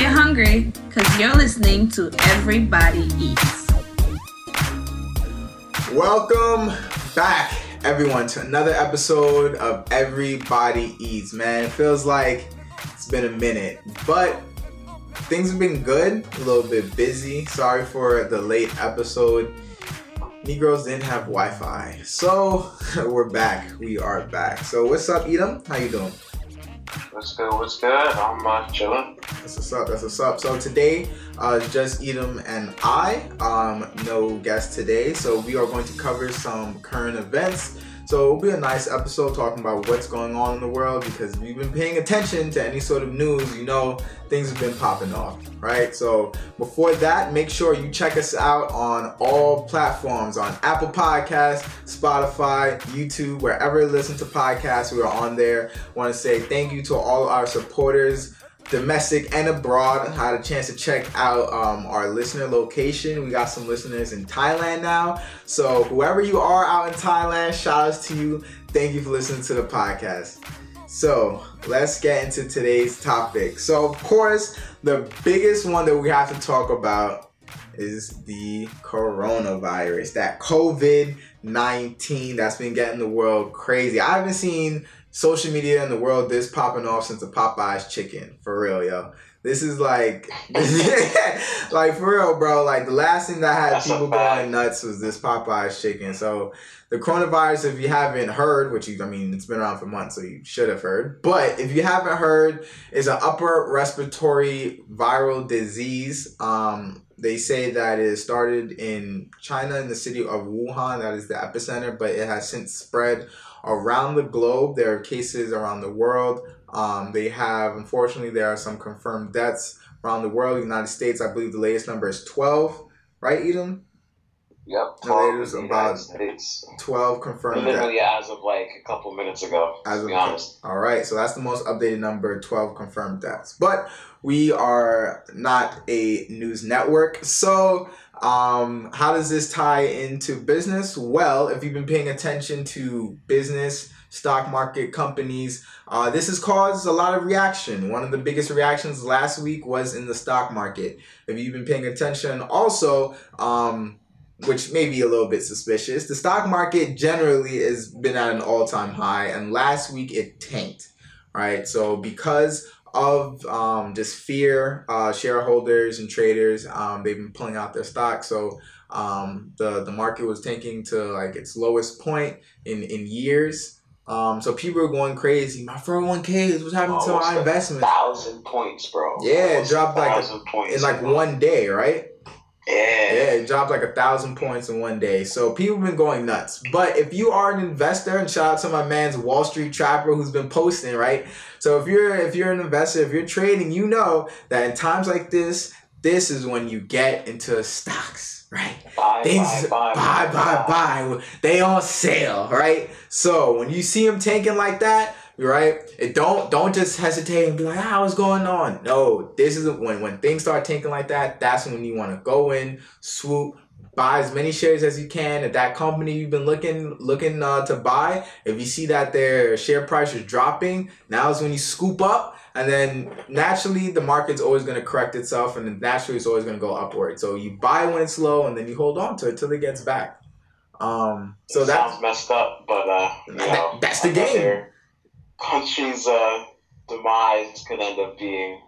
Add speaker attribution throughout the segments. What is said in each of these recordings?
Speaker 1: you're hungry, because you're listening to Everybody Eats.
Speaker 2: Welcome back, everyone, to another episode of Everybody Eats. Man, it feels like it's been a minute, but things have been good. A little bit busy. Sorry for the late episode. Negroes didn't have Wi-Fi, so we're back. We are back. So what's up, Edom? How you doing?
Speaker 3: What's good? What's good? I'm uh, chilling.
Speaker 2: That's what's up. That's what's up. So today, uh, just Edom and I, um, no guest today. So we are going to cover some current events so it'll be a nice episode talking about what's going on in the world because if you've been paying attention to any sort of news, you know things have been popping off, right? So before that, make sure you check us out on all platforms on Apple Podcasts, Spotify, YouTube, wherever you listen to podcasts, we are on there. Want to say thank you to all our supporters domestic and abroad. Had a chance to check out um, our listener location. We got some listeners in Thailand now. So whoever you are out in Thailand, shout outs to you. Thank you for listening to the podcast. So let's get into today's topic. So of course, the biggest one that we have to talk about is the coronavirus, that COVID 19 that's been getting the world crazy. I haven't seen social media in the world this popping off since the Popeyes chicken. For real, yo. This is like, like for real, bro. Like the last thing that had That's people going nuts was this Popeyes chicken. So the coronavirus, if you haven't heard, which you, I mean, it's been around for months, so you should have heard. But if you haven't heard, is an upper respiratory viral disease. Um, they say that it started in China in the city of Wuhan. That is the epicenter, but it has since spread around the globe. There are cases around the world. Um, they have, unfortunately, there are some confirmed deaths around the world. United States, I believe the latest number is 12, right, Edom?
Speaker 3: Yep.
Speaker 2: The latest about States. 12 confirmed
Speaker 3: Literally deaths. as of like a couple minutes ago, as to be honest.
Speaker 2: All right, so that's the most updated number 12 confirmed deaths. But we are not a news network. So um, how does this tie into business? Well, if you've been paying attention to business, stock market companies, uh, this has caused a lot of reaction. One of the biggest reactions last week was in the stock market. If you've been paying attention, also, um, which may be a little bit suspicious, the stock market generally has been at an all time high, and last week it tanked. Right, so because of um, just fear, uh, shareholders and traders, um, they've been pulling out their stock. So um, the the market was tanking to like its lowest point in in years. Um, so people are going crazy. My 401k is what's happening to my investment.
Speaker 3: Thousand points, bro.
Speaker 2: Yeah, Almost it dropped like a, in like one day, right?
Speaker 3: Yeah. Yeah,
Speaker 2: it dropped like a thousand points in one day. So people have been going nuts. But if you are an investor, and shout out to my man's Wall Street Trapper who's been posting, right? So if you're if you're an investor, if you're trading, you know that in times like this, this is when you get into stocks, right?
Speaker 3: Buy, Things buy, buy,
Speaker 2: buy, buy, buy. They on sale, right? So when you see them tanking like that, right? It don't don't just hesitate and be like, ah, what's going on? No, this is when when things start tanking like that. That's when you want to go in, swoop, buy as many shares as you can at that company you've been looking looking uh, to buy. If you see that their share price is dropping, now is when you scoop up. And then naturally, the market's always going to correct itself, and then naturally, it's always going to go upward. So you buy when it's low, and then you hold on to it till it gets back. Um, so that
Speaker 3: sounds messed up, but uh, you know,
Speaker 2: that's the game
Speaker 3: country's uh, demise could end up being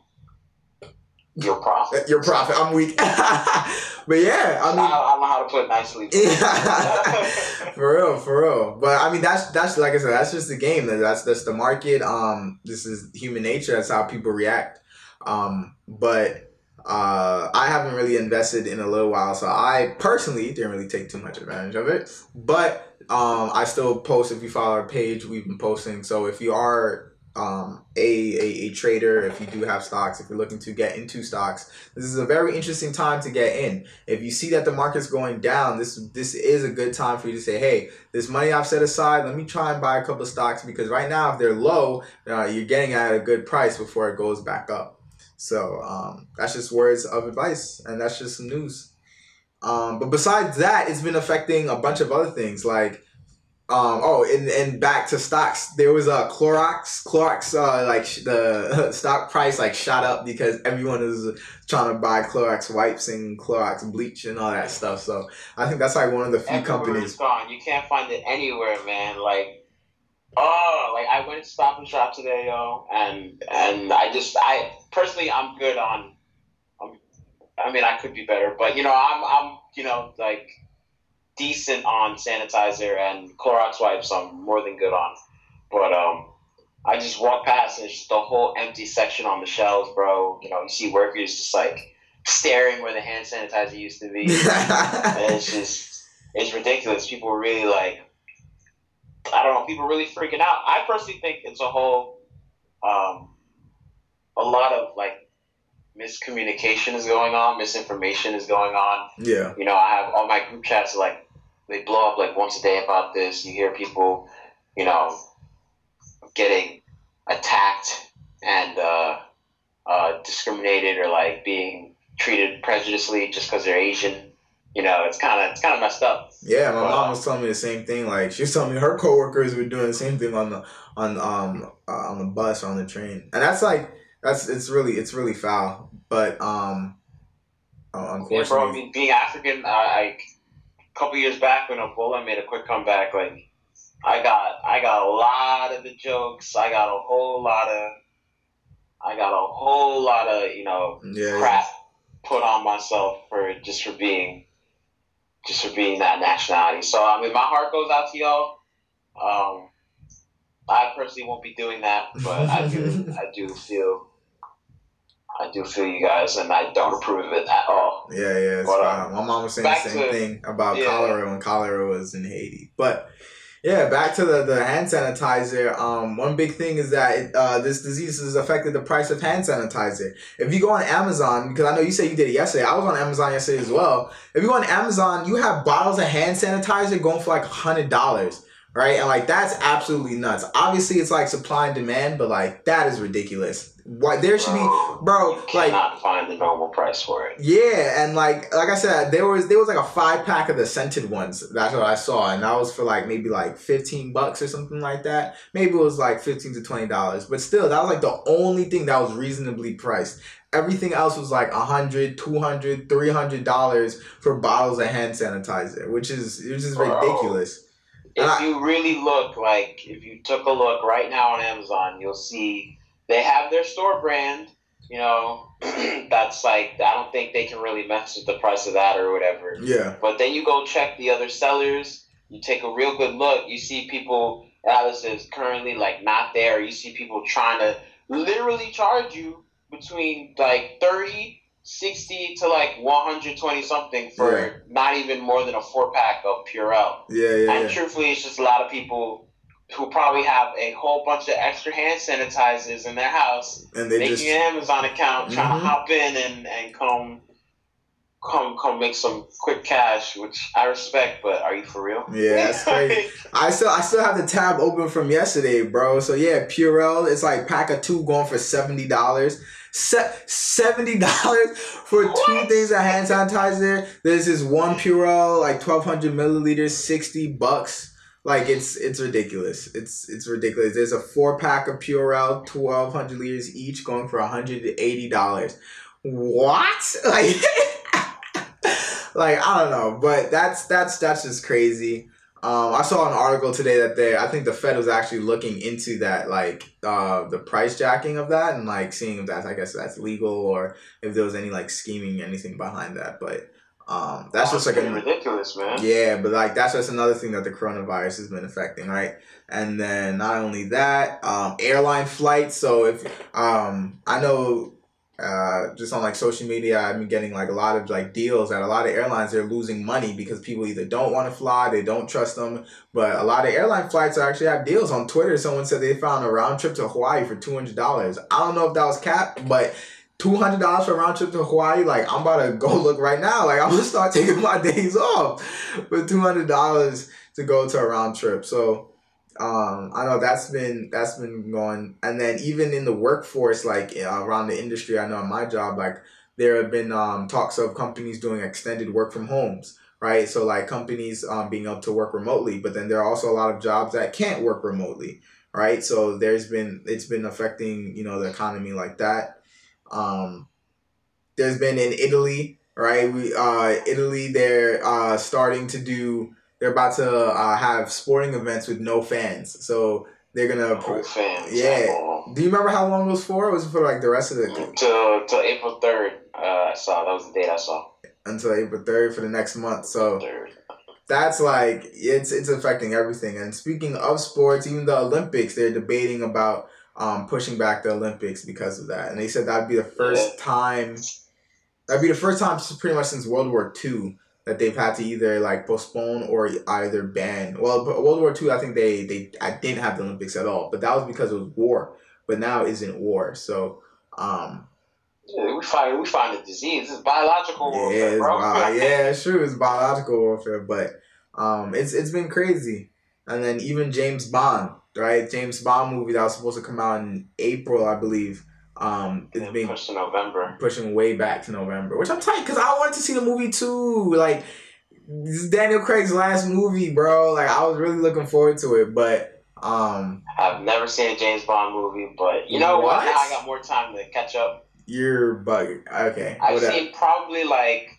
Speaker 3: your profit.
Speaker 2: Your profit. I'm weak. but yeah, I mean,
Speaker 3: I, I, don't know how to put it nicely.
Speaker 2: for real, for real. But I mean, that's that's like I said, that's just the game. That's that's the market. Um, this is human nature. That's how people react. Um, but uh, I haven't really invested in a little while, so I personally didn't really take too much advantage of it. But um, I still post if you follow our page. We've been posting. So if you are um, a, a, a trader, if you do have stocks, if you're looking to get into stocks, this is a very interesting time to get in. If you see that the market's going down, this this is a good time for you to say, hey, this money I've set aside, let me try and buy a couple of stocks because right now, if they're low, uh, you're getting at a good price before it goes back up. So um, that's just words of advice, and that's just some news. Um, but besides that, it's been affecting a bunch of other things like Um, oh, and, and back to stocks. There was a Clorox. Clorox, uh, like sh- the stock price like shot up because everyone is trying to buy Clorox wipes and Clorox bleach and all that stuff. So I think that's like one of the few
Speaker 4: Everywhere
Speaker 2: companies.
Speaker 4: it's gone. You can't find it anywhere, man. Like, oh, like I went to Stop and Shop today, yo, and and I just, I personally, I'm good on. Um, I mean, I could be better, but you know, I'm, I'm, you know, like decent on sanitizer and Clorox wipes. I'm more than good on, but um. I just walk past and it's just the whole empty section on the shelves, bro. You know, you see workers just like staring where the hand sanitizer used to be. And it's just it's ridiculous. People are really like I don't know, people really freaking out. I personally think it's a whole um a lot of like miscommunication is going on, misinformation is going on.
Speaker 2: yeah.
Speaker 4: You know, I have all my group chats like they blow up like once a day about this. You hear people, you know, getting attacked and uh, uh, discriminated or like being treated prejudicially just because they're Asian. You know, it's kind of it's kind of messed up.
Speaker 2: Yeah, my
Speaker 4: Wow.
Speaker 2: mom was telling me the same thing. Like she was telling me her coworkers were doing the same thing on the on um uh, on the bus on the train, and that's like that's it's really it's really foul. But um, uh,
Speaker 4: Yeah, bro. Being African, I, I a couple years back when Ebola made a quick comeback, like I got I got a lot of the jokes. I got a whole lot of I got a whole lot of you know
Speaker 2: yeah,
Speaker 4: crap put on myself for just for being just for being that nationality. So I mean, my heart goes out to y'all. Um, I personally won't be doing that, but I do I do feel. I do feel you guys, and I don't approve of it at all.
Speaker 2: yeah, yeah.
Speaker 4: But, um,
Speaker 2: my mom was saying the same
Speaker 4: to-
Speaker 2: thing about
Speaker 4: yeah.
Speaker 2: cholera when cholera was in Haiti, but. Yeah, back to the, the hand sanitizer. Um, one big thing is that it, uh, this disease has affected the price of hand sanitizer. If you go on Amazon, because I know you said you did it yesterday, I was on Amazon yesterday as well. If you go on Amazon, you have bottles of hand sanitizer going for like hundred dollars, right? And like that's absolutely nuts. Obviously, it's like supply and demand, but like that is ridiculous. Why there should be, bro?
Speaker 4: You
Speaker 2: Like
Speaker 4: cannot find the normal price for it.
Speaker 2: yeah, and like like I said, there was there was like a five pack of the scented ones. That's what I saw, and that was for like maybe like fifteen bucks or something like that. Maybe it was like fifteen to twenty dollars, but still, that was like the only thing that was reasonably priced. Everything else was like a hundred, two hundred, three hundred dollars for bottles of hand sanitizer, which is which is
Speaker 4: Bro.
Speaker 2: ridiculous.
Speaker 4: If
Speaker 2: Ah.
Speaker 4: you really look, like if you took a look right now on Amazon, you'll see they have their store brand. You know, that's like I don't think they can really mess with the price of that or whatever.
Speaker 2: Yeah,
Speaker 4: But then you go check the other sellers. You take a real good look. You see people Alice is currently like not there. You see people trying to literally charge you between like 30, 60 to like 120 something for
Speaker 2: Yeah.
Speaker 4: not even more than a four pack of Purell.
Speaker 2: yeah, yeah,
Speaker 4: And
Speaker 2: yeah.
Speaker 4: truthfully, it's just a lot of people who probably have a whole bunch of extra hand sanitizers in their house,
Speaker 2: And they
Speaker 4: making
Speaker 2: just
Speaker 4: an Amazon account, trying
Speaker 2: Mhm.
Speaker 4: to hop in and, and come come come make some quick cash, which I respect. But are you for real?
Speaker 2: yeah, that's crazy. I still I still have the tab open from yesterday, bro. So yeah, Purell, it's like pack of two going for seventy dollars. Se- seventy dollars for two things of hand sanitizer. There's this one Purell, like twelve hundred milliliters, sixty bucks. Like it's it's ridiculous. It's it's ridiculous. There's a four pack of Purell, twelve hundred liters each, going for hundred and eighty dollars. What? Like, like I don't know, but that's that's that's just crazy. Um, I saw an article today that they, I think the Fed was actually looking into that, like uh, the price jacking of that, and like seeing if that's, I guess that's legal or if there was any like scheming, anything behind that. But um, that's just like a,
Speaker 4: ridiculous, man.
Speaker 2: yeah, but like that's just another thing that the coronavirus has been affecting, right? And then not only that, um, airline flights. So if um, I know, uh, just on like social media, I've been getting like a lot of like deals at a lot of airlines. They're losing money because people either don't want to fly, they don't trust them. But a lot of airline flights actually have deals. On Twitter, someone said they found a round trip to Hawaii for two hundred dollars. I don't know if that was capped, but two hundred dollars for a round trip to Hawaii. Like I'm about to go look right now. Like I'm gonna start taking my days off for two hundred dollars to go to a round trip. So um, I know that's been that's been going, and then even in the workforce, like uh, around the industry, I know in my job, like there have been um, talks of companies doing extended work from homes, right? So like companies um, being able to work remotely, but then there are also a lot of jobs that can't work remotely, right? So there's been it's been affecting you know the economy like that. Um, there's been in Italy, right? We uh, Italy they're uh, starting to do. They're about to uh, have sporting events with no fans, so they're gonna.
Speaker 4: No fans.
Speaker 2: Yeah.
Speaker 4: Oh.
Speaker 2: Do you remember how long it was for? It was for like the rest of the
Speaker 4: until till April third. Uh, I saw that was the date I saw.
Speaker 2: until April third for the next month. So
Speaker 4: Third.
Speaker 2: that's like it's it's affecting everything. And speaking of sports, even the Olympics, they're debating about um, pushing back the Olympics because of that. And they said that'd be the first time. That'd be the first time, pretty much since World War II, that they've had to either like postpone or either ban. Well, World War II, I think they they I didn't have the Olympics at all, but that was because it was war. But now it isn't war, so um,
Speaker 4: Yeah, we find we find a disease. It's biological
Speaker 2: yeah,
Speaker 4: warfare,
Speaker 2: it's
Speaker 4: bro.
Speaker 2: bi- yeah, it's true. It's biological warfare, but um, it's it's been crazy. And then even James Bond, right? James Bond movie that was supposed to come out in April, I believe. Um, it's
Speaker 4: And
Speaker 2: being
Speaker 4: pushed to November.
Speaker 2: pushing way back to November, which I'm tight because I wanted to see the movie too. Like this is Daniel Craig's last movie, bro. Like I was really looking forward to it, but um,
Speaker 4: I've never seen a James Bond movie, but you know what?
Speaker 2: What?
Speaker 4: Now I got more time to catch up.
Speaker 2: you're bugging. Okay,
Speaker 4: I've seen probably like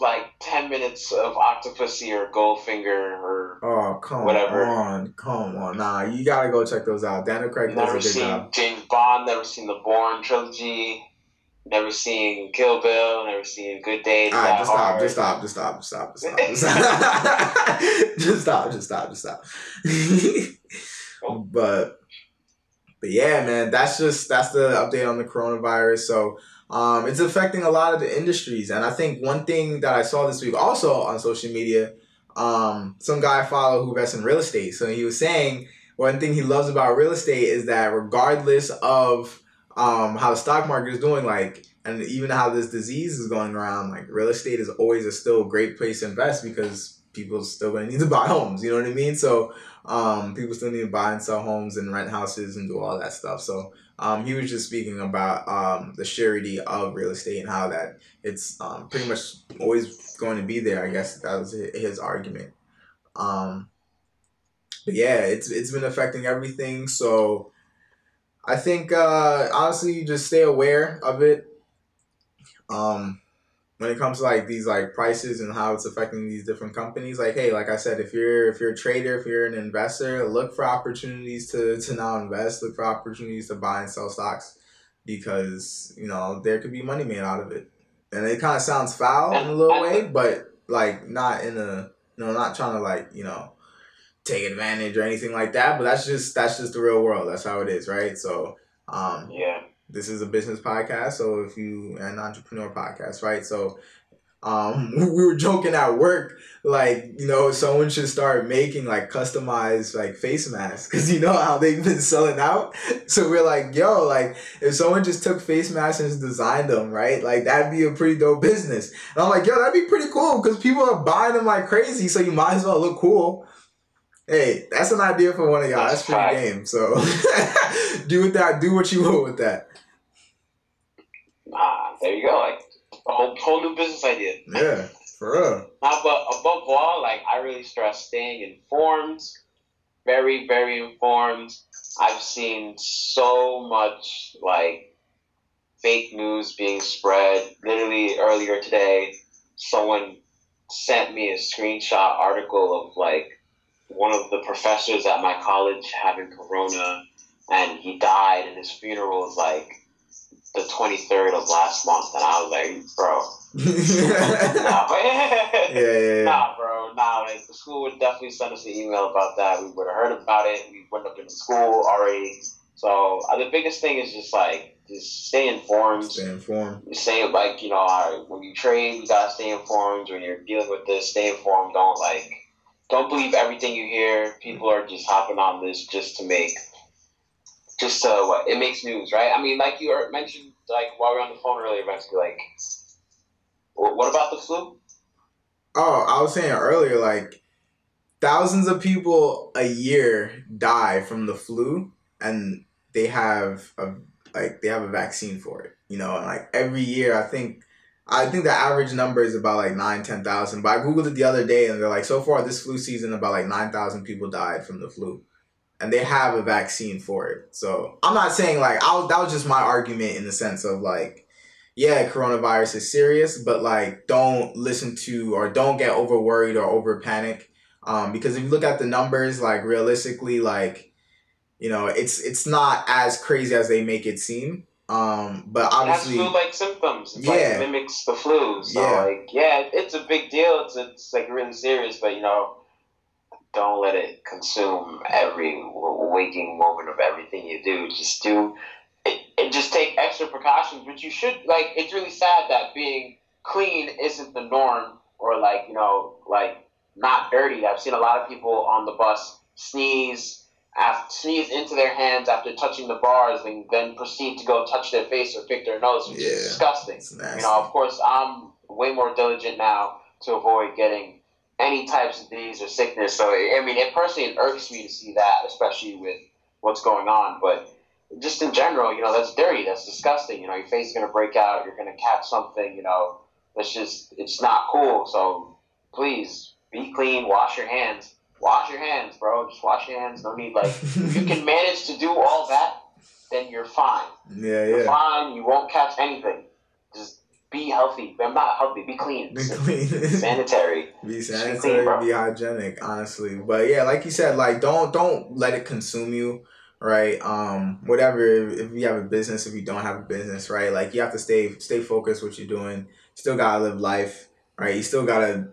Speaker 4: like ten minutes of Octopussy or Goldfinger or
Speaker 2: Oh come
Speaker 4: Whatever.
Speaker 2: on, come on, nah, you gotta go check those out. Daniel Craig does a
Speaker 4: never seen
Speaker 2: job.
Speaker 4: James Bond, never seen the Bourne trilogy, never seen Kill Bill, never seen Good Day.
Speaker 2: All right, just stop, just stop, just stop, just stop, just stop, just stop, just stop, just stop, just stop. but, but yeah, man, that's just that's the update on the coronavirus. So, um, it's affecting a lot of the industries, and I think one thing that I saw this week also on social media, um, some guy I follow who invests in real estate. So he was saying one thing he loves about real estate is that regardless of um, how the stock market is doing, like and even how this disease is going around, like real estate is always a still great place to invest because people still gonna need to buy homes. You know what I mean? So um, people still need to buy and sell homes and rent houses and do all that stuff. So um, he was just speaking about um, the surety of real estate and how that it's um, pretty much always going to be there. I guess that was his argument. Um, but yeah, it's it's been affecting everything. So I think uh, honestly, just stay aware of it. Um, when it comes to like these like prices and how it's affecting these different companies, like hey, like I said, if you're if you're a trader, if you're an investor, look for opportunities to to now invest. Look for opportunities to buy and sell stocks because you know there could be money made out of it. And it kind of sounds foul in a little way, but like not in a you know not trying to like you know take advantage or anything like that. But that's just that's just the real world. That's how it is, right? So um,
Speaker 4: Yeah.
Speaker 2: This is a business podcast so if you an entrepreneur podcast right so um we were joking at work like you know someone should start making like customized like face masks because you know how they've been selling out so we're like yo like if someone just took face masks and just designed them right like that'd be a pretty dope business and i'm like yo that'd be pretty cool because people are buying them like crazy so you might as well look cool Hey, that's an idea for one of y'all. That's
Speaker 4: That's
Speaker 2: pretty game. So do with that. Do what you will with that.
Speaker 4: There you go. Like a whole whole new business idea.
Speaker 2: Yeah, for real.
Speaker 4: But above all, like I really stress staying informed, very, very informed. I've seen so much like fake news being spread. Literally earlier today, someone sent me a screenshot article of like one of the professors at my college having corona and he died and his funeral was like the 23rd of last month and I was like, bro, nah,
Speaker 2: yeah, yeah, yeah.
Speaker 4: Nah, bro, nah. Like the school would definitely send us an email about that. We would have heard about it. We went up in the school already. So uh, the biggest thing is just like just stay informed.
Speaker 2: Stay informed.
Speaker 4: Stay like you know right, when you trade, you gotta stay informed. When you're dealing with this, stay informed. Don't like don't believe everything you hear. People are just hopping on this just to make just uh, what it makes news, right? I mean, like you mentioned, like while we were on the phone earlier, basically, like what about the flu?
Speaker 2: Oh, I was saying earlier, like thousands of people a year die from the flu, and they have a like they have a vaccine for it. You know, and like every year, I think I think the average number is about like nine, ten thousand. But I googled it the other day, and they're like, so far this flu season, about like nine thousand people died from the flu, and they have a vaccine for it. So I'm not saying like I was, that was just my argument in the sense of like, yeah, coronavirus is serious, but like don't listen to or don't get over worried or over panic, um, because if you look at the numbers, like realistically, like you know, it's it's not as crazy as they make it seem. Um, but obviously,
Speaker 4: it has flu-like symptoms. It's
Speaker 2: Yeah.
Speaker 4: like mimics the flu. So
Speaker 2: Yeah.
Speaker 4: like, yeah, it's a big deal. It's it's like really serious, but you know, don't let it consume every waking moment of everything you do. Just do it, and just take extra precautions. But you should like. It's really sad that being clean isn't the norm, or like you know, like not dirty. I've seen a lot of people on the bus sneeze after, sneeze into their hands after touching the bars and then proceed to go touch their face or pick their nose, which
Speaker 2: Yeah.
Speaker 4: is disgusting. You know, of course, I'm way more diligent now to avoid getting any types of disease or sickness. So, I mean, it personally it irks me to see that, especially with what's going on. But just in general, you know, that's dirty. That's disgusting. You know, your face is going to break out. You're going to catch something. You know, that's just, it's not cool. So please be clean. Wash your hands. Wash your hands, bro. Just wash your hands. No need, like, if you can manage to do all that, then you're fine.
Speaker 2: yeah,
Speaker 4: You're
Speaker 2: yeah.
Speaker 4: fine. You won't catch anything. Just be healthy. I'm not healthy. Be clean.
Speaker 2: Be clean.
Speaker 4: Sanitary.
Speaker 2: be
Speaker 4: clean,
Speaker 2: sanitary,
Speaker 4: bro.
Speaker 2: be hygienic, honestly. But yeah, like you said, like don't don't let it consume you, right? Um, whatever. If, if you have a business, if you don't have a business, right? Like you have to stay stay focused what you're doing. Still gotta live life, right? You still gotta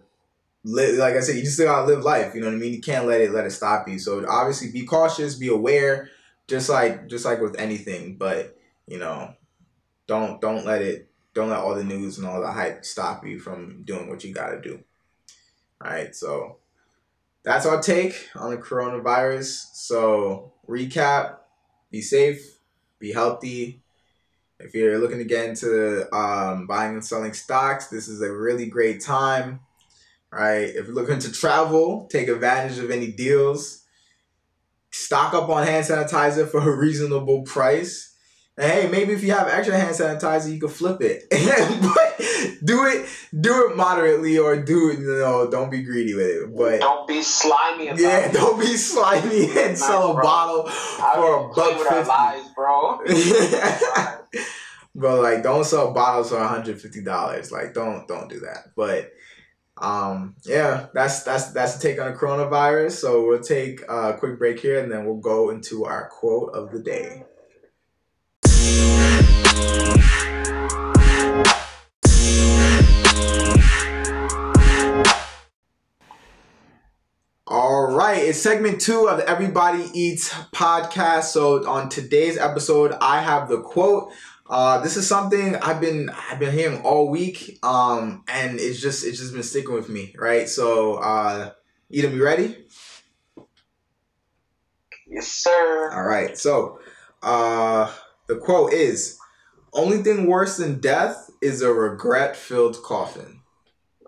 Speaker 2: live. Like I said, you just still gotta live life. You know what I mean? You can't let it let it stop you. So obviously, be cautious, be aware, just like just like with anything. But you know, don't don't let it don't let all the news and all the hype stop you from doing what you gotta do. All right, so that's our take on the coronavirus. So, recap be safe, be healthy. If you're looking to get into um, buying and selling stocks, this is a really great time. Right, if you're looking to travel, take advantage of any deals. Stock up on hand sanitizer for a reasonable price. Hey, maybe if you have extra hand sanitizer, you can flip it. but do it, do it moderately, or do it. You know, don't be greedy with it. But
Speaker 4: Don't be slimy about
Speaker 2: yeah,
Speaker 4: it.
Speaker 2: don't be slimy and
Speaker 4: Nice,
Speaker 2: sell a
Speaker 4: bro.
Speaker 2: bottle
Speaker 4: Out
Speaker 2: for a buck fifty.
Speaker 4: lives, bro.
Speaker 2: but like, don't sell bottles for one hundred fifty dollars. Like, don't don't do that. But um, yeah, that's that's that's the take on the coronavirus. So we'll take a quick break here, and then we'll go into our quote of the day. All right, it's segment two of the Everybody Eats podcast. So on today's episode, I have the quote. Uh, this is something I've been I've been hearing all week, um, and it's just it's just been sticking with me, right? So, uh, Edom, you ready?
Speaker 4: yes, sir.
Speaker 2: All right. So, uh, the quote is, "Only thing worse than death is a regret-filled coffin."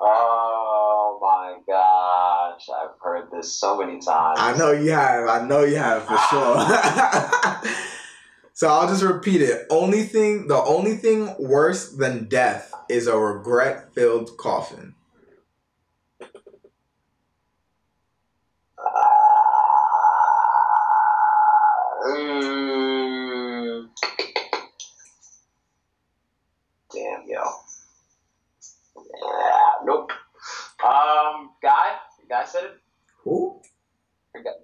Speaker 4: Oh my gosh, I've heard this so many times.
Speaker 2: I know you have. I know you have for sure. so I'll just repeat it. Only thing, the only thing worse than death is a regret-filled coffin.
Speaker 4: Mm. Damn, yo. Yeah, nope. Um, guy, the guy said it.
Speaker 2: Who?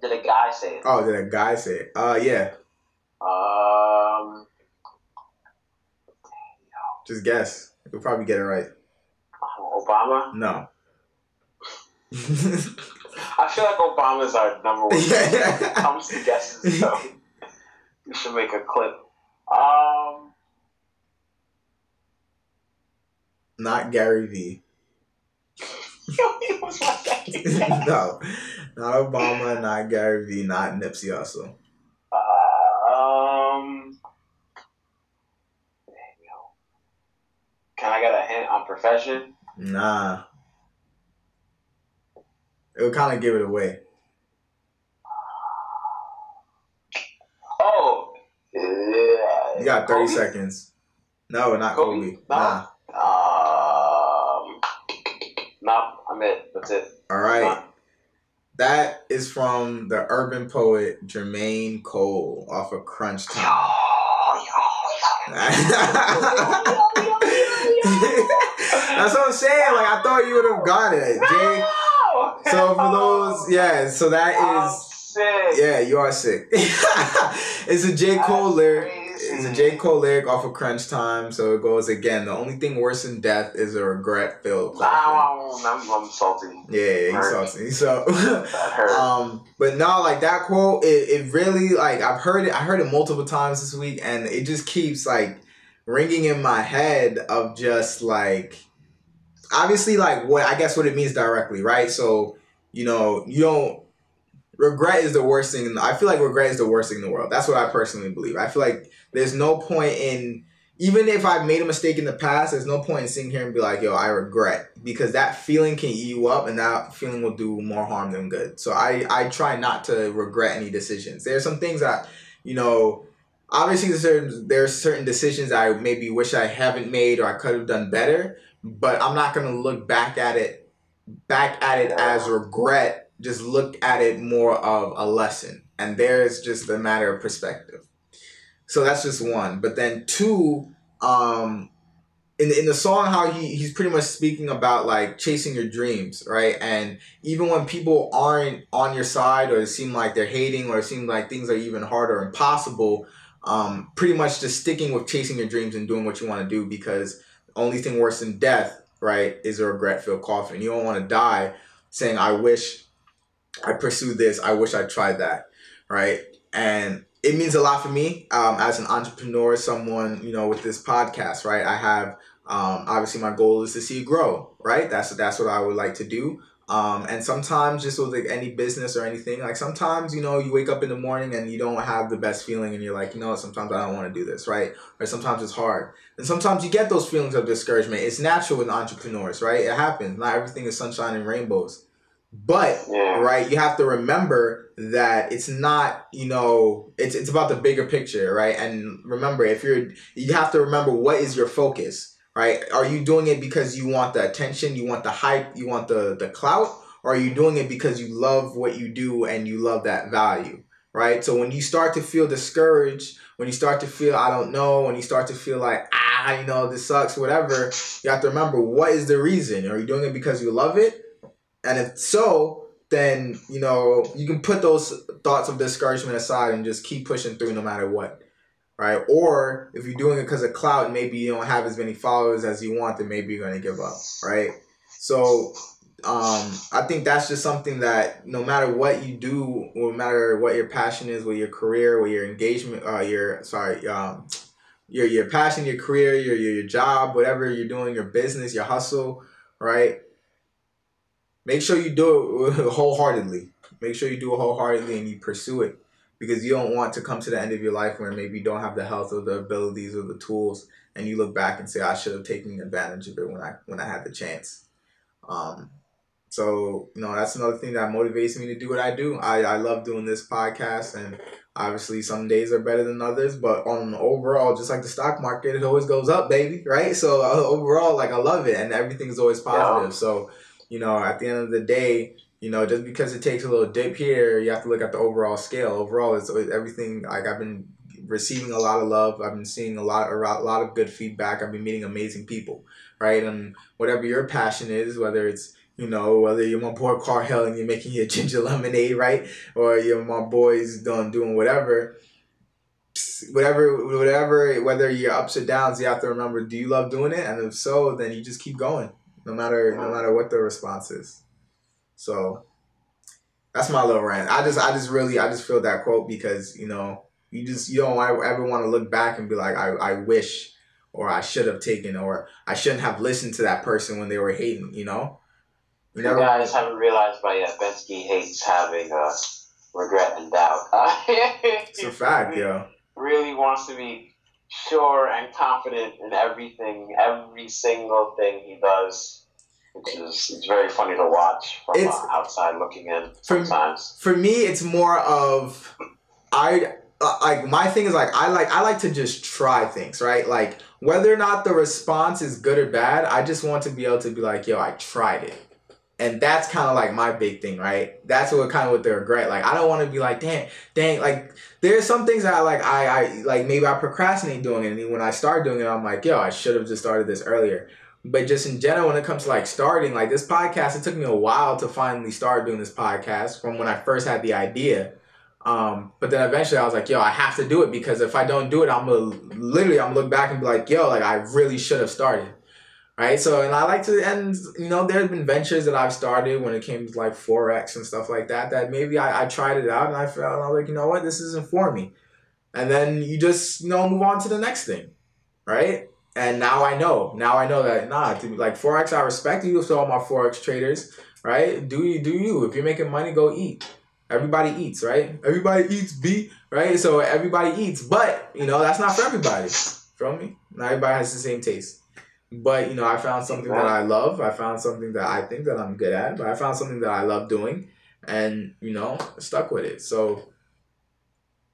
Speaker 4: Did a guy say it?
Speaker 2: Oh, did a guy say it? Uh, yeah.
Speaker 4: Um,
Speaker 2: Just guess. You'll probably get it right.
Speaker 4: Obama.
Speaker 2: No.
Speaker 4: I feel like Obama's our number one when it comes to guesses. So we should make a clip. Um,
Speaker 2: Not Gary V. no, not Obama, not Gary Vee, not Nipsey Hussle.
Speaker 4: Um, can I get a hint on profession?
Speaker 2: Nah. It would kind of give it away.
Speaker 4: Oh, yeah.
Speaker 2: You got thirty Kobe? seconds. No, not Kobe.
Speaker 4: Kobe. Nah.
Speaker 2: nah.
Speaker 4: Um, not I'm it. That's it.
Speaker 2: All right. That is from the urban poet Jermaine Cole off of Crunch Time. That's what I'm saying. Like I thought you would have got it, Jay. So for those, yeah. So that is,
Speaker 4: sick.
Speaker 2: yeah, you are sick. it's a J Cole lyric. It's a J Cole lyric off of Crunch Time. So it goes again. The only thing worse than death is a regret filled.
Speaker 4: Now I'm, I'm salty.
Speaker 2: Yeah, he's
Speaker 4: Hurt.
Speaker 2: saucy. So. Um, but no, like that quote, it, it really like I've heard it. I heard it multiple times this week, and it just keeps like ringing in my head of just like obviously like what I guess what it means directly, right? So you know you don't regret is the worst thing. I feel like regret is the worst thing in the world. That's what I personally believe. I feel like there's no point in even if I've made a mistake in the past, there's no point in sitting here and be like, yo, I regret. Because that feeling can eat you up and that feeling will do more harm than good. So I, I try not to regret any decisions. There's some things that, you know, obviously there's certain, there's certain decisions I maybe wish I haven't made or I could have done better. But I'm not gonna look back at it back at it as regret. Just look at it more of a lesson. And there's just a matter of perspective. So that's just one. But then two, um, in in the song, how he he's pretty much speaking about like chasing your dreams, right? And even when people aren't on your side or it seem like they're hating or it seems like things are even harder impossible, um, pretty much just sticking with chasing your dreams and doing what you want to do because the only thing worse than death, right, is a regret filled coffin. You don't want to die saying, I wish I pursued this, I wish I tried that, right? And it means a lot for me um, as an entrepreneur, someone you know with this podcast, right? I have um, obviously my goal is to see it grow, right? That's that's what I would like to do. Um, and sometimes just with like any business or anything, like sometimes you know you wake up in the morning and you don't have the best feeling, and you're like, you know, sometimes I don't want to do this, right? Or sometimes it's hard, and sometimes you get those feelings of discouragement. It's natural with entrepreneurs, right? It happens. Not everything is sunshine and rainbows, but
Speaker 4: yeah.
Speaker 2: right you have to remember that it's not you know it's it's about the bigger picture right? And remember if you're you have to remember what is your focus right? Are you doing it because you want the attention you want the hype you want the the clout? Or are you doing it because you love what you do and you love that value right? So when you start to feel discouraged when you start to feel i don't know when you start to feel like ah you know this sucks whatever you have to remember what is the reason? Are you doing it because you love it and if so, then you know you can put those thoughts of discouragement aside and just keep pushing through no matter what, right? Or if you're doing it because of clout maybe you don't have as many followers as you want, then maybe you're gonna give up, right? So um, I think that's just something that no matter what you do, no matter what your passion is, with your career, what your engagement, uh, your sorry, um, your your passion, your career, your your, your job, whatever you're doing, your business, your hustle, right? Make sure you do it wholeheartedly. Make sure you do it wholeheartedly and you pursue it because you don't want to come to the end of your life where maybe you don't have the health or the abilities or the tools and you look back and say I should have taken advantage of it when I when I had the chance. Um, so you know that's another thing that motivates me to do what I do. I, I love doing this podcast and obviously some days are better than others, but on overall, just like the stock market, it always goes up, baby, right? So uh, overall, like I love it and everything's always positive. So you know, at the end of the day, you know, just because it takes a little dip here, you have to look at the overall scale. Overall, it's everything. Like I've been receiving a lot of love. I've been seeing a lot, a lot of good feedback. I've been meeting amazing people, right? And whatever your passion is, whether it's you know, whether you're my boy Carl and you're making your ginger lemonade, right? Or you're my boys doing doing whatever. Whatever, whatever, whether you're ups or downs, you have to remember: Do you love doing it? And if so, then you just keep going no matter no matter what the response is. So that's my little rant. I just I just really I just feel that quote because you know you just you don't ever want to look back and be like I, I wish or I should have taken or I shouldn't have listened to that person when they were hating. You know.
Speaker 4: You never guys haven't realized by yet. Bensky hates having uh, regret and doubt.
Speaker 2: it's a fact, yo.
Speaker 4: Really wants to be sure and confident in everything, every single thing he does. Which is it's very funny to watch from uh, outside looking in sometimes.
Speaker 2: For, for me, it's more of I uh, like my thing is like I like I like to just try things, right? Like whether or not the response is good or bad, I just want to be able to be like, yo, I tried it. And that's kind of like my big thing, right? That's what kind of what the regret. Like I don't want to be like, dang, dang. Like there's some things that I like I I like maybe I procrastinate doing it, and when I start doing it, I'm like, yo, I should have just started this earlier. But just in general, when it comes to like starting, like this podcast, it took me a while to finally start doing this podcast from when I first had the idea. Um, but then eventually I was like, yo, I have to do it because if I don't do it, I'm gonna literally I'm gonna look back and be like, yo, like I really should have started. Right. So and I like to and you know, there's been ventures that I've started when it came to like Forex and stuff like that, that maybe I, I tried it out and I felt I was like, you know what, this isn't for me. And then you just, you know, move on to the next thing. Right? And now I know. Now I know that nah, to, like Forex, I respect you to all my Forex traders, right? Do you do you. If you're making money, go eat. Everybody eats, right? Everybody eats B, right? So everybody eats, but you know that's not for everybody. Feel me? Not everybody has the same taste. But you know, I found something that I love. I found something that I think that I'm good at. But I found something that I love doing, and you know, stuck with it. So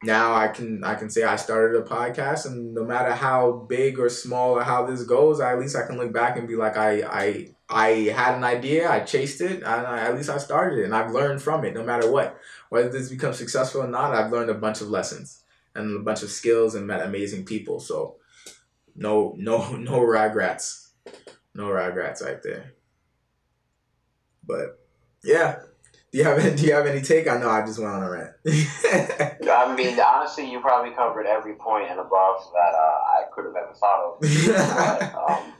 Speaker 2: now I can I can say I started a podcast, and no matter how big or small or how this goes, I, at least I can look back and be like, I I I had an idea, I chased it, and I, at least I started it, and I've learned from it. No matter what, whether this becomes successful or not, I've learned a bunch of lessons and a bunch of skills and met amazing people. So, no no no regrets, no regrets right there. But yeah, do you have any, do you have any take? I know I just went on a rant.
Speaker 4: I mean, honestly, you probably covered every point and above that uh, I could have ever thought of. but, um,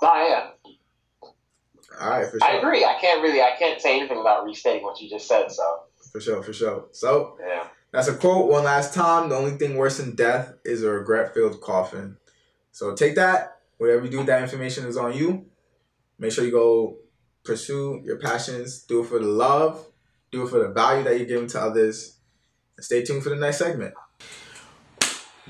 Speaker 4: nah, yeah.
Speaker 2: All right, for sure.
Speaker 4: I agree. I can't really, I can't say anything about restating what you just said. So
Speaker 2: For sure, for sure. So
Speaker 4: yeah,
Speaker 2: that's a quote. One last time. The only thing worse than death is a regret-filled coffin. So take that. Whatever you do with that information is on you. Make sure you go pursue your passions. Do it for the love. Do it for the value that you're giving to others. And stay tuned for the next segment.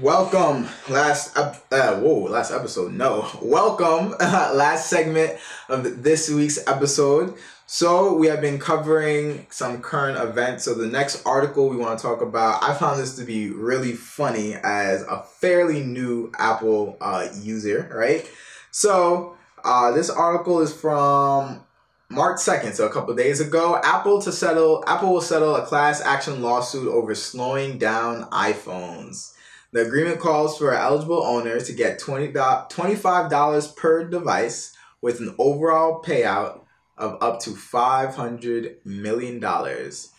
Speaker 2: Welcome, last uh, whoa, last episode. No, welcome, last segment of this week's episode. So we have been covering some current events. So the next article we want to talk about, I found this to be really funny as a fairly new Apple uh, user, right? So uh, this article is from March 2nd, so a couple days ago, Apple to settle Apple will settle a class action lawsuit over slowing down iPhones. The agreement calls for eligible owners to get $20, $25 per device with an overall payout of up to $500 million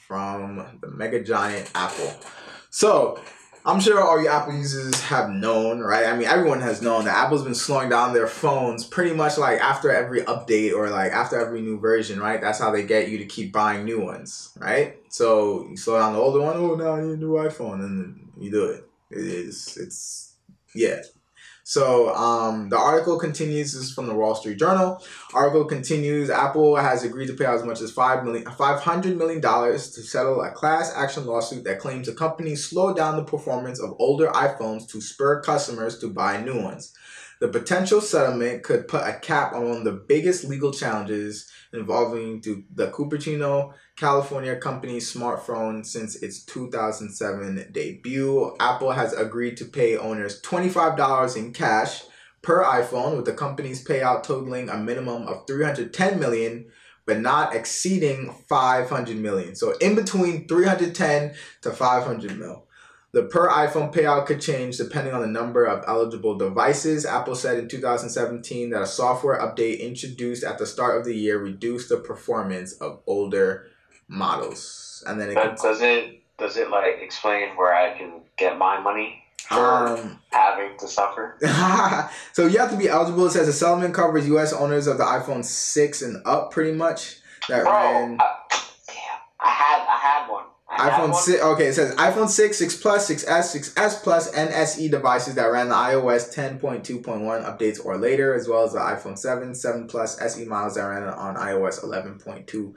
Speaker 2: from the mega giant Apple. So, I'm sure all you Apple users have known, right? I mean, everyone has known that Apple's been slowing down their phones pretty much like after every update or like after every new version, right? That's how they get you to keep buying new ones, right? So you slow down the older one, oh, now I need a new iPhone, and you do it. It is, it's, yeah. So um, the article continues. This is from the Wall Street Journal. Article continues. Apple has agreed to pay out as much as five million, five hundred million dollars to settle a class action lawsuit that claims the company slowed down the performance of older iPhones to spur customers to buy new ones. The potential settlement could put a cap on one of the biggest legal challenges involving the Cupertino, California company's smartphone since its 2007 debut. Apple has agreed to pay owners $25 in cash per iPhone, with the company's payout totaling a minimum of 310 million but not exceeding 500 million. So in between 310 to 500 mil. The per iPhone payout could change depending on the number of eligible devices. Apple said in 2017 that a software update introduced at the start of the year reduced the performance of older models. And then it
Speaker 4: but does it does it like explain where I can get my money for
Speaker 2: um,
Speaker 4: having to suffer?
Speaker 2: so you have to be eligible. It says the settlement covers U.S. owners of the iPhone 6 and up, pretty much. That
Speaker 4: Bro,
Speaker 2: ran
Speaker 4: I, damn, I had I had one. I
Speaker 2: iPhone
Speaker 4: one.
Speaker 2: 6. Okay, it says iPhone 6, 6 Plus, 6S, 6S Plus, and SE devices that ran the iOS 10.2.1 updates or later, as well as the iPhone 7, 7 Plus, SE models that ran on iOS 11.2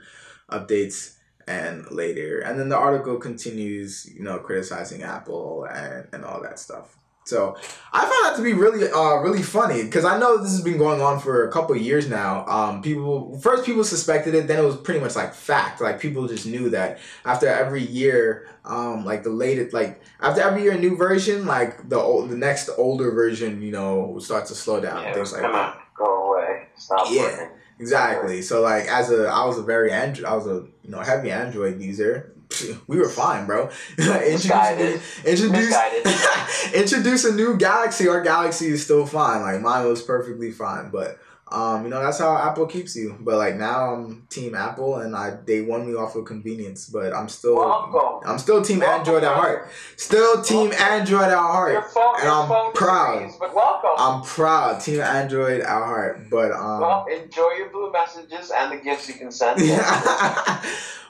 Speaker 2: updates and later. And then the article continues, you know, criticizing Apple and, and all that stuff. So I found that to be really, uh, really funny because I know this has been going on for a couple of years now. Um, people first people suspected it, then it was pretty much like fact. Like people just knew that after every year, um, like the latest, like after every year a new version, like the old, the next older version, you know, would start to slow down.
Speaker 4: Yeah,
Speaker 2: things like that.
Speaker 4: gonna go away. Stop
Speaker 2: Yeah.
Speaker 4: working.
Speaker 2: Exactly. So like as a I was a very Android I was a you know heavy Android user. We were fine, bro. introduce introduce introduce a new galaxy. Our galaxy is still fine. Like mine was perfectly fine, but um, you know that's how Apple keeps you. But like now I'm Team Apple, and I they won me off of convenience. But I'm still
Speaker 4: Welcome.
Speaker 2: I'm still Team
Speaker 4: Welcome,
Speaker 2: Android at heart. Still Team Android at heart.
Speaker 4: phone,
Speaker 2: and I'm proud.
Speaker 4: But welcome.
Speaker 2: I'm proud. Team Android at heart. But um.
Speaker 4: well, enjoy your blue messages and the gifts you can send.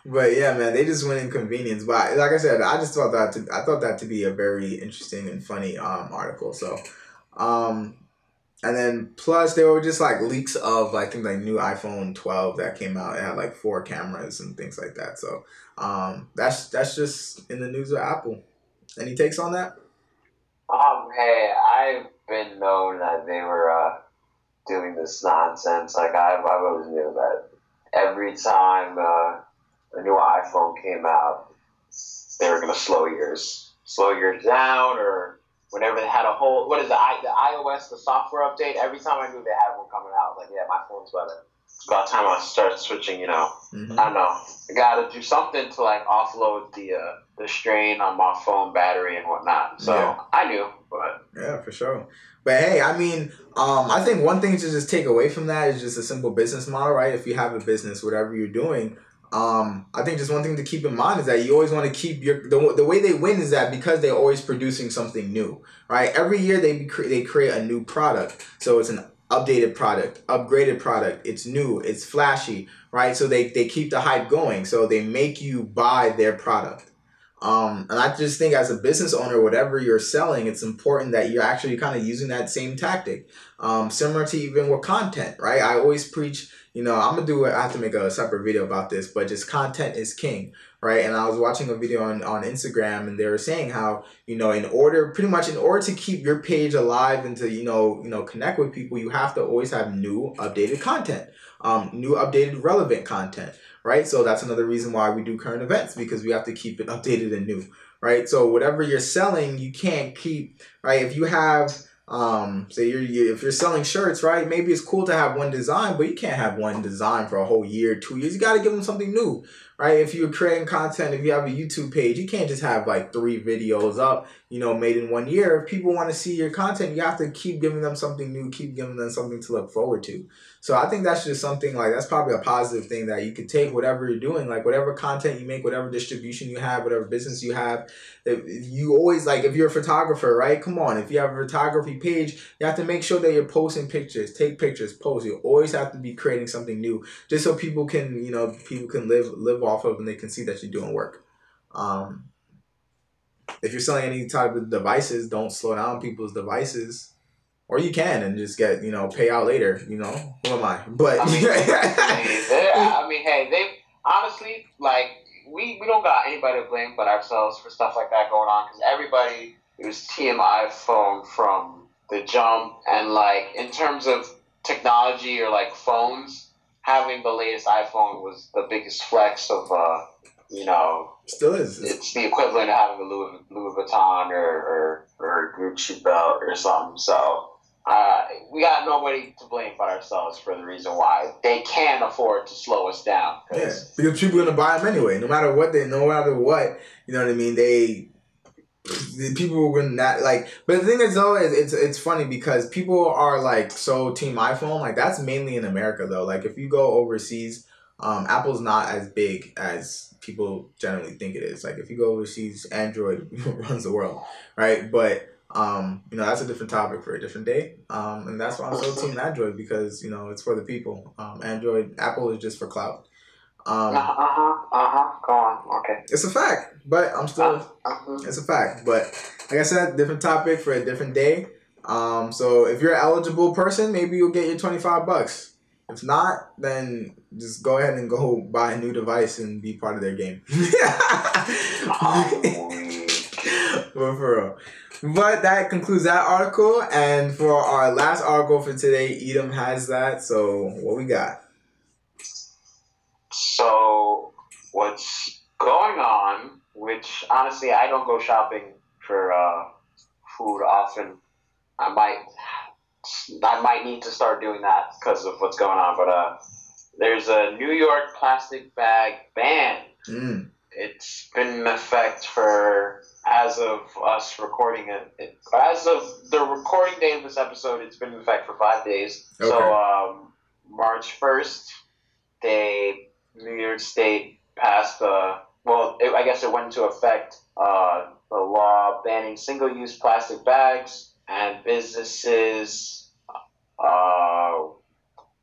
Speaker 2: But yeah, man, they just went in convenience. But like I said, I just thought that to, I thought that to be a very interesting and funny um article. So, um, and then plus there were just like leaks of I think like new iPhone 12 that came out. It had like four cameras and things like that. So, um, that's that's just in the news of Apple. Any takes on that?
Speaker 4: Um, hey, I've been known that they were uh, doing this nonsense. Like I've, I've always knew that every time uh, a new iPhone came out, they were gonna slow yours, slow yours down, or whenever they had a whole what is the I, the iOS the software update. Every time I knew they had one coming out, like yeah, my phone's better. It's about time I start switching. You know.
Speaker 2: Mhm.
Speaker 4: I don't know. I gotta do something to like offload the uh, the strain on my phone battery and whatnot. So
Speaker 2: Yeah.
Speaker 4: I knew, but
Speaker 2: Yeah, for sure. But hey, I mean, um, I think one thing to just take away from that is just a simple business model, right? If you have a business, whatever you're doing, um, I think just one thing to keep in mind is that you always want to keep your the, the way they win is that because they're always producing something new, right? Every year they cre- they create a new product, so it's an updated product, upgraded product. It's new, it's flashy, right? So they they keep the hype going, so they make you buy their product. Um, and I just think as a business owner, whatever you're selling, it's important that you're actually kind of using that same tactic. Um, similar to even with content, right? I always preach, you know, I'm gonna do it. I have to make a separate video about this, but just content is king, right? And I was watching a video on, on Instagram and they were saying how, you know, in order, pretty much in order to keep your page alive and to, you know, you know, connect with people, you have to always have new updated content, um, new updated relevant content right? So that's another reason why we do current events because we have to keep it updated and new, right? So whatever you're selling, you can't keep, right? If you have, um, say you're you, if you're selling shirts, right? Maybe it's cool to have one design, but you can't have one design for a whole year, two years. You got to give them something new, right? If you're creating content, if you have a YouTube page, you can't just have like three videos up, you know, made in one year. If people want to see your content, you have to keep giving them something new, keep giving them something to look forward to. So I think that's just something like that's probably a positive thing that you could take whatever you're doing, like whatever content you make, whatever distribution you have, whatever business you have. If you always like if you're a photographer, right? Come on, if you have a photography page, you have to make sure that you're posting pictures, take pictures, post. You always have to be creating something new, just so people can, you know, people can live live off of and they can see that you're doing work. Um, if you're selling any type of devices, don't slow down people's devices. Or you can and just get, you know, pay out later, you know. Who am I? But
Speaker 4: I mean, hey, they, I mean, hey, they honestly like we we don't got anybody to blame but ourselves for stuff like that going on because everybody was team iPhone from the jump and like in terms of technology or like phones, having the latest iPhone was the biggest flex of uh you know
Speaker 2: still is.
Speaker 4: it's the equivalent of having a Louis, Louis Vuitton or, or, or a Gucci belt or something. So uh, we got nobody to blame but ourselves for the reason why they can't afford to slow us down.
Speaker 2: Yeah,
Speaker 4: 'Cause
Speaker 2: because people are gonna buy them anyway, no matter what they, no matter what, you know what I mean. They, the people gonna not like. But the thing is, though, is it's it's funny because people are like so team iPhone. Like that's mainly in America, though. Like if you go overseas, um, Apple's not as big as people generally think it is. Like if you go overseas, Android runs the world, right? But um, you know that's a different topic for a different day. Um, and that's why I'm so team Android because you know it's for the people. Um, Android, Apple is just for cloud. Um,
Speaker 4: uh huh, uh huh. Go on. Okay.
Speaker 2: it's a fact, but I'm still.
Speaker 4: Uh-huh.
Speaker 2: It's a fact, but like I said, different topic for a different day. Um, so if you're an eligible person, maybe you'll get your twenty five bucks. If not, then just go ahead and go buy a new device and be part of their game.
Speaker 4: Um,
Speaker 2: but for real. but that concludes that article. And for our last article for today, Edom has that. So what we got?
Speaker 4: So what's going on? Which honestly, I don't go shopping for uh, food often. I might, I might need to start doing that because of what's going on. But uh, there's a New York plastic bag ban.
Speaker 2: Mm.
Speaker 4: It's been in effect for as of us recording it, it. As of the recording date of this episode, it's been in effect for five days.
Speaker 2: Okay.
Speaker 4: So um, March first, they New York State passed the well, it, I guess it went into effect uh, the law banning single-use plastic bags and businesses uh,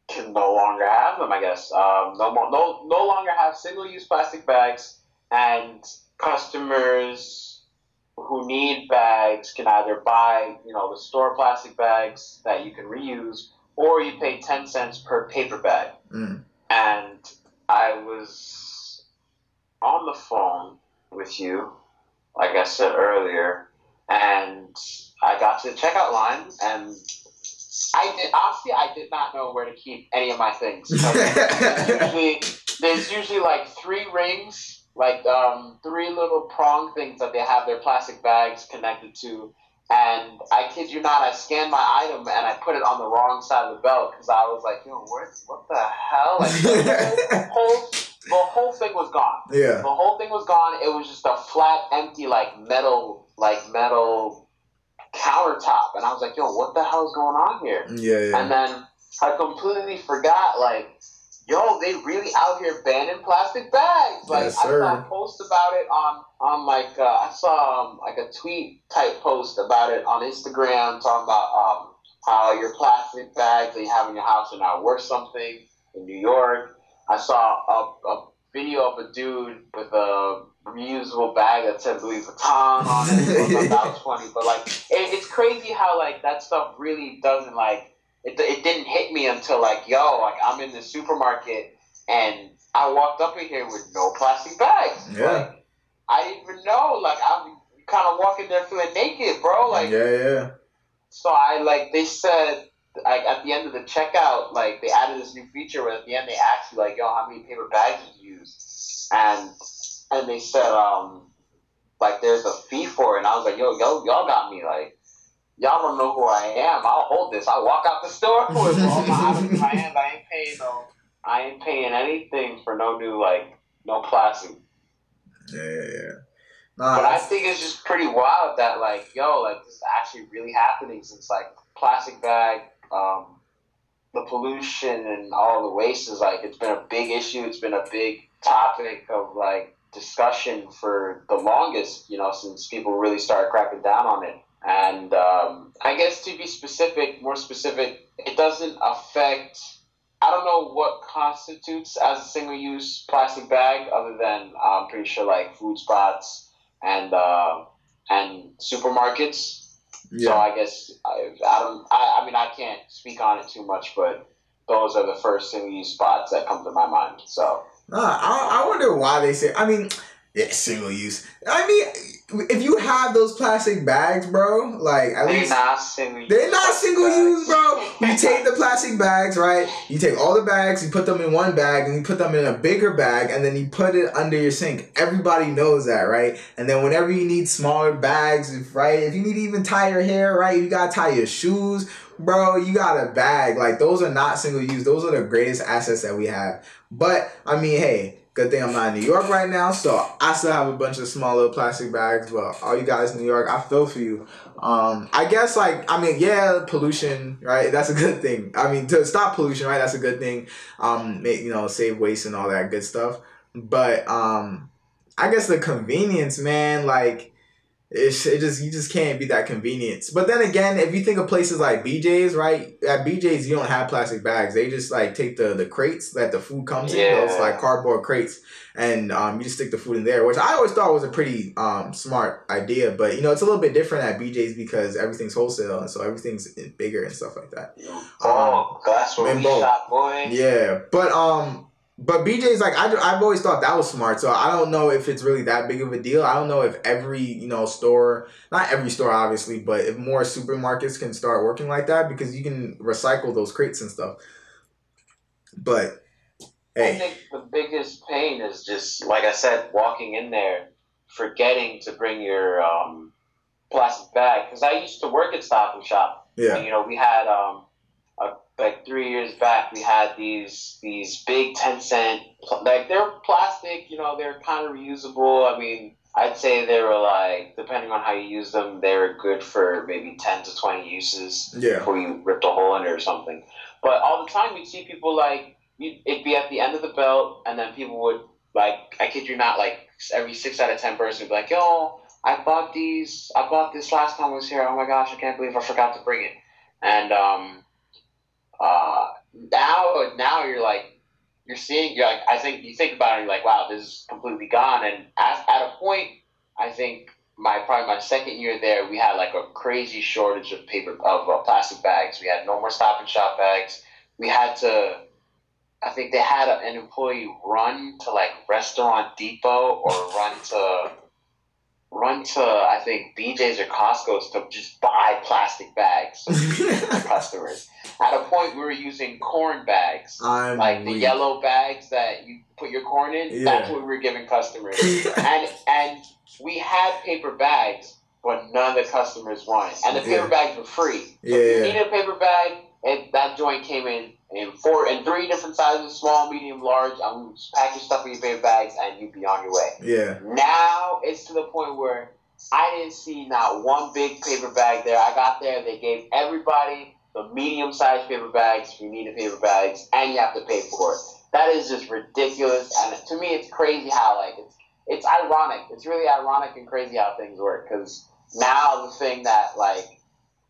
Speaker 4: can no longer have them. I guess um, no more, no no longer have single-use plastic bags, and customers who need bags can either buy you know the store plastic bags that you can reuse, or you pay ten cents per paper bag.
Speaker 2: Mm.
Speaker 4: And I was on the phone with you, like I said earlier, and I got to the checkout line, and I did honestly I did not know where to keep any of my things. Usually there's usually like three rings, like um, three little prong things that they have their plastic bags connected to. And I kid you not, I scanned my item and I put it on the wrong side of the belt because I was like, yo, what, what the hell? Like, the whole, the whole thing was gone.
Speaker 2: yeah.
Speaker 4: The whole thing was gone. It was just a flat, empty, like metal, like metal countertop. And I was like, yo, what the hell is going on here?
Speaker 2: Yeah, yeah.
Speaker 4: And then I completely forgot, like, yo, they really out here banning plastic bags. Like,
Speaker 2: Yes,
Speaker 4: I saw a post about it on, on like, uh, I saw um, like a tweet type post about it on Instagram talking about um, how your plastic bags that you have in your house are now worth something in New York. I saw a, a video of a dude with a reusable bag that said Louis Vuitton on it. that was funny, but like, it, it's crazy how like that stuff really doesn't like it, it didn't hit me until like yo like i'm in the supermarket and i walked up in here with no plastic bags
Speaker 2: Yeah.
Speaker 4: like i didn't even know like i'm kind of walking there feeling naked bro like
Speaker 2: yeah, yeah.
Speaker 4: so i like they said like at the end of the checkout like they added this new feature where at the end they asked you like yo how many paper bags did you use and and they said um like there's a fee for it and i was like yo yo y'all got me like y'all don't know who I am. I'll hold this. I walk out the store with all my items in my hand. I ain't paying no. I ain't paying anything for no new like no plastic.
Speaker 2: Yeah, yeah, yeah. Nah,
Speaker 4: But I think it's just pretty wild that like yo like this is actually really happening since like plastic bag, um, the pollution and all the waste is like it's been a big issue. It's been a big topic of like discussion for the longest. You know since people really started cracking down on it. And um, I guess to be specific, more specific, it doesn't affect. I don't know what constitutes as a single-use plastic bag, other than I'm pretty sure like food spots and uh, and supermarkets.
Speaker 2: Yeah. So.
Speaker 4: I guess I, I don't. I, I mean, I can't speak on it too much, but those are the first single-use spots that come to my mind. So
Speaker 2: Nah, I, I wonder why they say. I mean, yeah, single use. I mean, if you have those plastic bags, bro, like at
Speaker 4: they're
Speaker 2: least
Speaker 4: not single.
Speaker 2: they're not single use, bro. You take the plastic bags, right? You take all the bags, you put them in one bag, and you put them in a bigger bag, and then you put it under your sink. Everybody knows that, right? And then whenever you need smaller bags, if, right? If you need to even tie your hair, right? You gotta tie your shoes, bro. You got a bag. Like those are not single use. Those are the greatest assets that we have. But I mean, hey, good thing I'm not in New York right now, so I still have a bunch of small little plastic bags. But all you guys in New York, I feel for you. Um, I guess like I mean, yeah, pollution, right? That's a good thing. I mean, to stop pollution, right? That's a good thing. Um, make you know, save waste and all that good stuff. But um, I guess the convenience, man, like. It's, it just you just can't be that convenience. But then again, if you think of places like BJ's, right? At BJ's, you don't have plastic bags. They just like take the the crates that the food comes in, those like cardboard crates, and um, you just stick the food in there. Which I always thought was a pretty um smart idea. But you know, it's a little bit different at BJ's because everything's wholesale, and so everything's bigger and stuff like that.
Speaker 4: Oh, that's where
Speaker 2: and
Speaker 4: we
Speaker 2: both.
Speaker 4: shop, boy.
Speaker 2: Yeah, but um, but BJ's like I, I've always thought that was smart. So I don't know if it's really that big of a deal. I don't know if every you know store, not every store obviously, but if more supermarkets can start working like that because you can recycle those crates and stuff. But hey.
Speaker 4: I think the biggest pain is just like I said, walking in there, forgetting to bring your um, plastic bag. Because I used to work at Stop and Shop.
Speaker 2: yeah,
Speaker 4: And, you know, we had um, like three years back, we had these these big ten cent like they're plastic. You know, they're kind of reusable. I mean, I'd say they were like depending on how you use them, they were good for maybe ten to twenty uses
Speaker 2: yeah,
Speaker 4: before you ripped a hole in it or something. But all the time, you'd see people like it'd be at the end of the belt, and then people would like I kid you not, like every six out of ten person would be like, "Yo, I bought these. I bought this last time I was here. Oh my gosh, I can't believe I forgot to bring it." And um, uh, now now you're like you're seeing you're like I think you think about it, you're like, "Wow, this is completely gone." And at, at a point, I think my probably my second year there, we had like a crazy shortage of paper of uh, plastic bags. We had no more Stop and Shop bags. We had to. I think they had a, an employee run to like Restaurant Depot or run to run to I think BJ's or Costco's to just buy plastic bags for customers. At a point, we were using corn bags,
Speaker 2: I'm
Speaker 4: like the yellow bags that you put your corn in.
Speaker 2: Yeah.
Speaker 4: That's what we were giving customers and and we had paper bags, but none of the customers wanted. And the paper
Speaker 2: Yeah.
Speaker 4: bags were free. So
Speaker 2: Yeah,
Speaker 4: if you
Speaker 2: yeah.
Speaker 4: needed a paper bag, and that joint came in in four and three different sizes, small, medium, large. And we would just pack your stuff in your paper bags, and you'd be on your way.
Speaker 2: yeah,
Speaker 4: Now it's to the point where I didn't see not one big paper bag there. I got there, they gave everybody the medium sized paper bags if you needed paper bags, and you have to pay for it. That is just ridiculous, and to me, it's crazy how like it's it's ironic. It's really ironic and crazy how things work because now the thing that like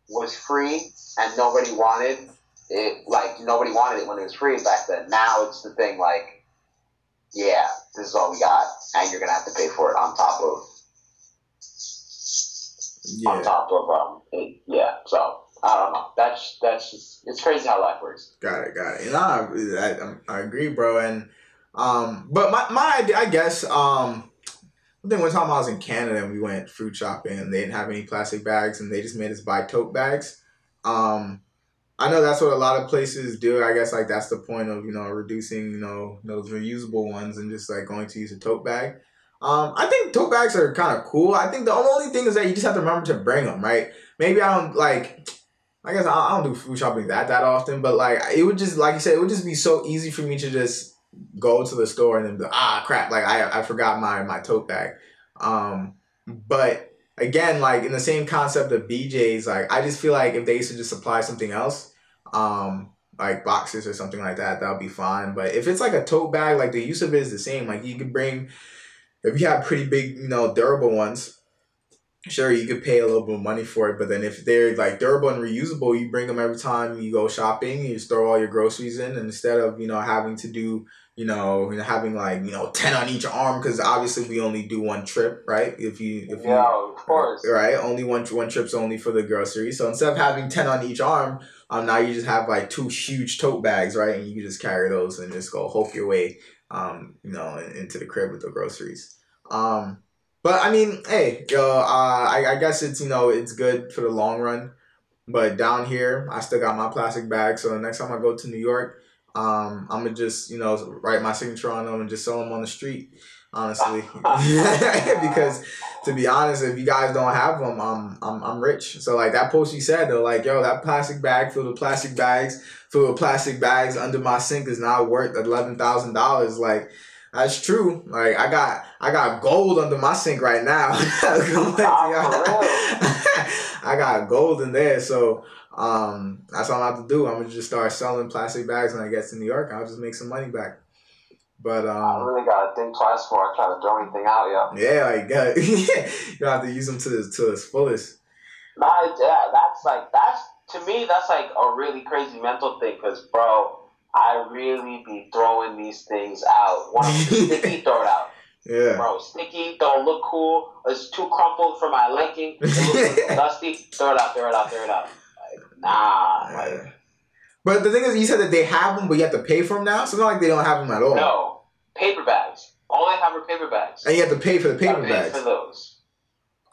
Speaker 4: was free and nobody wanted it, like nobody wanted it when it was free back then. Now it's the thing like, yeah, this is all we got, and you're gonna have to pay for it on top of on
Speaker 2: yeah.
Speaker 4: top of um, it, yeah. So I don't know. That's that's just, it's crazy how life works.
Speaker 2: Got it, got it. Nah, I, I, I agree, bro. And um, but my my idea, I guess um, I think one time I was in Canada and we went fruit shopping and they didn't have any plastic bags and they just made us buy tote bags. Um, I know that's what a lot of places do. I guess like that's the point of you know reducing you know those reusable ones and just like going to use a tote bag. Um, I think tote bags are kind of cool. I think the only thing is that you just have to remember to bring them, right? Maybe I don't like. I guess I don't do food shopping that that often, but like it would just like you said, it would just be so easy for me to just go to the store and then be, ah crap, like I I forgot my my tote bag. Um, but again, like in the same concept of BJ's, like I just feel like if they used to just supply something else, um, like boxes or something like that, that'll be fine. But if it's like a tote bag, like the use of it is the same. Like you could bring, if you have pretty big, you know, durable ones, sure you could pay a little bit of money for it. But then if they're like durable and reusable, you bring them every time you go shopping. You just throw all your groceries in, and instead of you know having to do you know, having like you know ten on each arm because obviously we only do one trip, right? If you if you
Speaker 4: of course.
Speaker 2: right, only one one trip's only for the groceries. So instead of having ten on each arm, um, now you just have like two huge tote bags, right? And you can just carry those and just go hope your way, um, you know, into the crib with the groceries. Um, but I mean, hey, yo, uh, I I guess it's you know it's good for the long run. But down here, I still got my plastic bag. So the next time I go to New York, um, I'm gonna just you know write my signature on them and just sell them on the street. Honestly, because to be honest, if you guys don't have them, I'm I'm I'm rich. So like that post you said though, like yo, that plastic bag filled with plastic bags, filled with plastic bags under my sink is now worth eleven thousand dollars. Like that's true. Like I got I got gold under my sink right now. I got gold in there, so um, that's all I have to do. I'm gonna just start selling plastic bags when I get to New York. I'll just make some money back. But
Speaker 4: I
Speaker 2: um,
Speaker 4: really gotta think twice before I try to throw anything out, yo.
Speaker 2: yeah, like uh, you don't have to use them to the, to its fullest.
Speaker 4: Nah, yeah, that's like that's to me that's like a really crazy mental thing because bro, I really be throwing these things out. One sticky, throw it out,
Speaker 2: Yeah,
Speaker 4: bro. Sticky don't look cool. It's too crumpled for my liking. It looks dusty. Throw it out. Throw it out. Throw it out. Like nah, like
Speaker 2: But the thing is, you said that they have them, but you have to pay for them now. So it's not like they don't have them at all.
Speaker 4: No, paper bags. All they have are paper bags.
Speaker 2: And you have to pay for the paper bags.
Speaker 4: for those.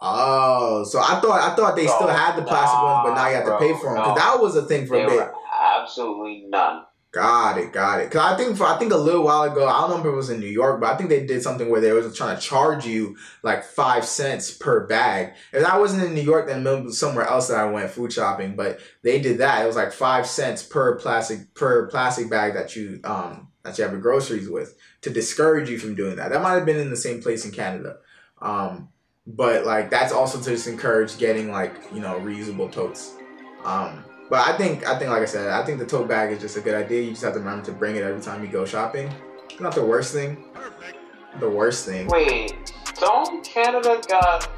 Speaker 2: Oh, so I thought I thought they still had the plastic ones, but now you have to pay for them. Cause
Speaker 4: no.
Speaker 2: that was a thing for
Speaker 4: They
Speaker 2: a bit.
Speaker 4: absolutely none.
Speaker 2: Got it, got it. Cause I think for I think a little while ago, I don't know if it was in New York, but I think they did something where they was trying to charge you like five cents per bag. If I wasn't in New York, then somewhere else that I went food shopping. But they did that. It was like five cents per plastic per plastic bag that you um that you have your groceries with to discourage you from doing that. That might have been in the same place in Canada. Um, but like that's also to just encourage getting like you know reusable totes. Um, but I think I think like I said, I think the tote bag is just a good idea. You just have to remember to bring it every time you go shopping. Not the worst thing. The worst thing.
Speaker 4: Wait, don't Canada got?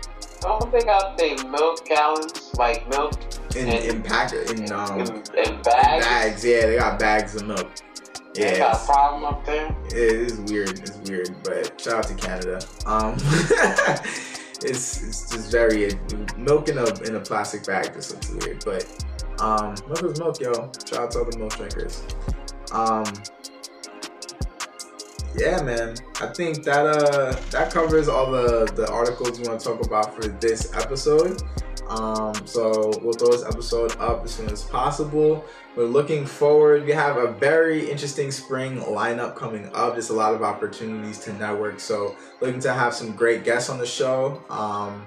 Speaker 4: Don't they got their milk gallons like milk
Speaker 2: In in pack in um in,
Speaker 4: in bags?
Speaker 2: bags. Yeah, they got bags of milk.
Speaker 4: They
Speaker 2: Yeah,
Speaker 4: got a problem up there.
Speaker 2: it is weird. It's weird, but shout out to Canada. Um, it's it's just very milk in a in a plastic bag just looks weird, but um, milk is milk, yo. Shout out to all the milk drinkers. Um, yeah, man. I think that uh that covers all the the articles we want to talk about for this episode. Um, so we'll throw this episode up as soon as possible. We're looking forward. We have a very interesting spring lineup coming up. There's a lot of opportunities to network. So looking to have some great guests on the show. Um,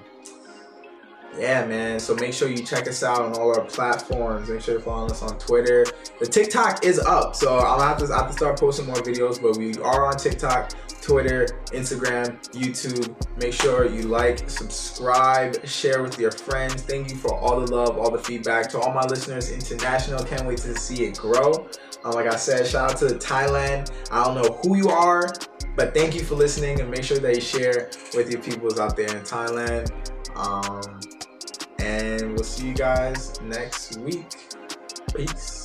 Speaker 2: yeah, man. So make sure you check us out on all our platforms. Make sure you're following us on Twitter. The TikTok is up, so I'll have to I have to start posting more videos. But we are on TikTok, Twitter, Instagram, YouTube. Make sure you like, subscribe, share with your friends. Thank you for all the love, all the feedback. To all my listeners international, can't wait to see it grow. Um, like I said, shout out to Thailand. I don't know who you are, but thank you for listening and make sure that you share with your peoples out there in Thailand. Um, and we'll see you guys next week. Peace.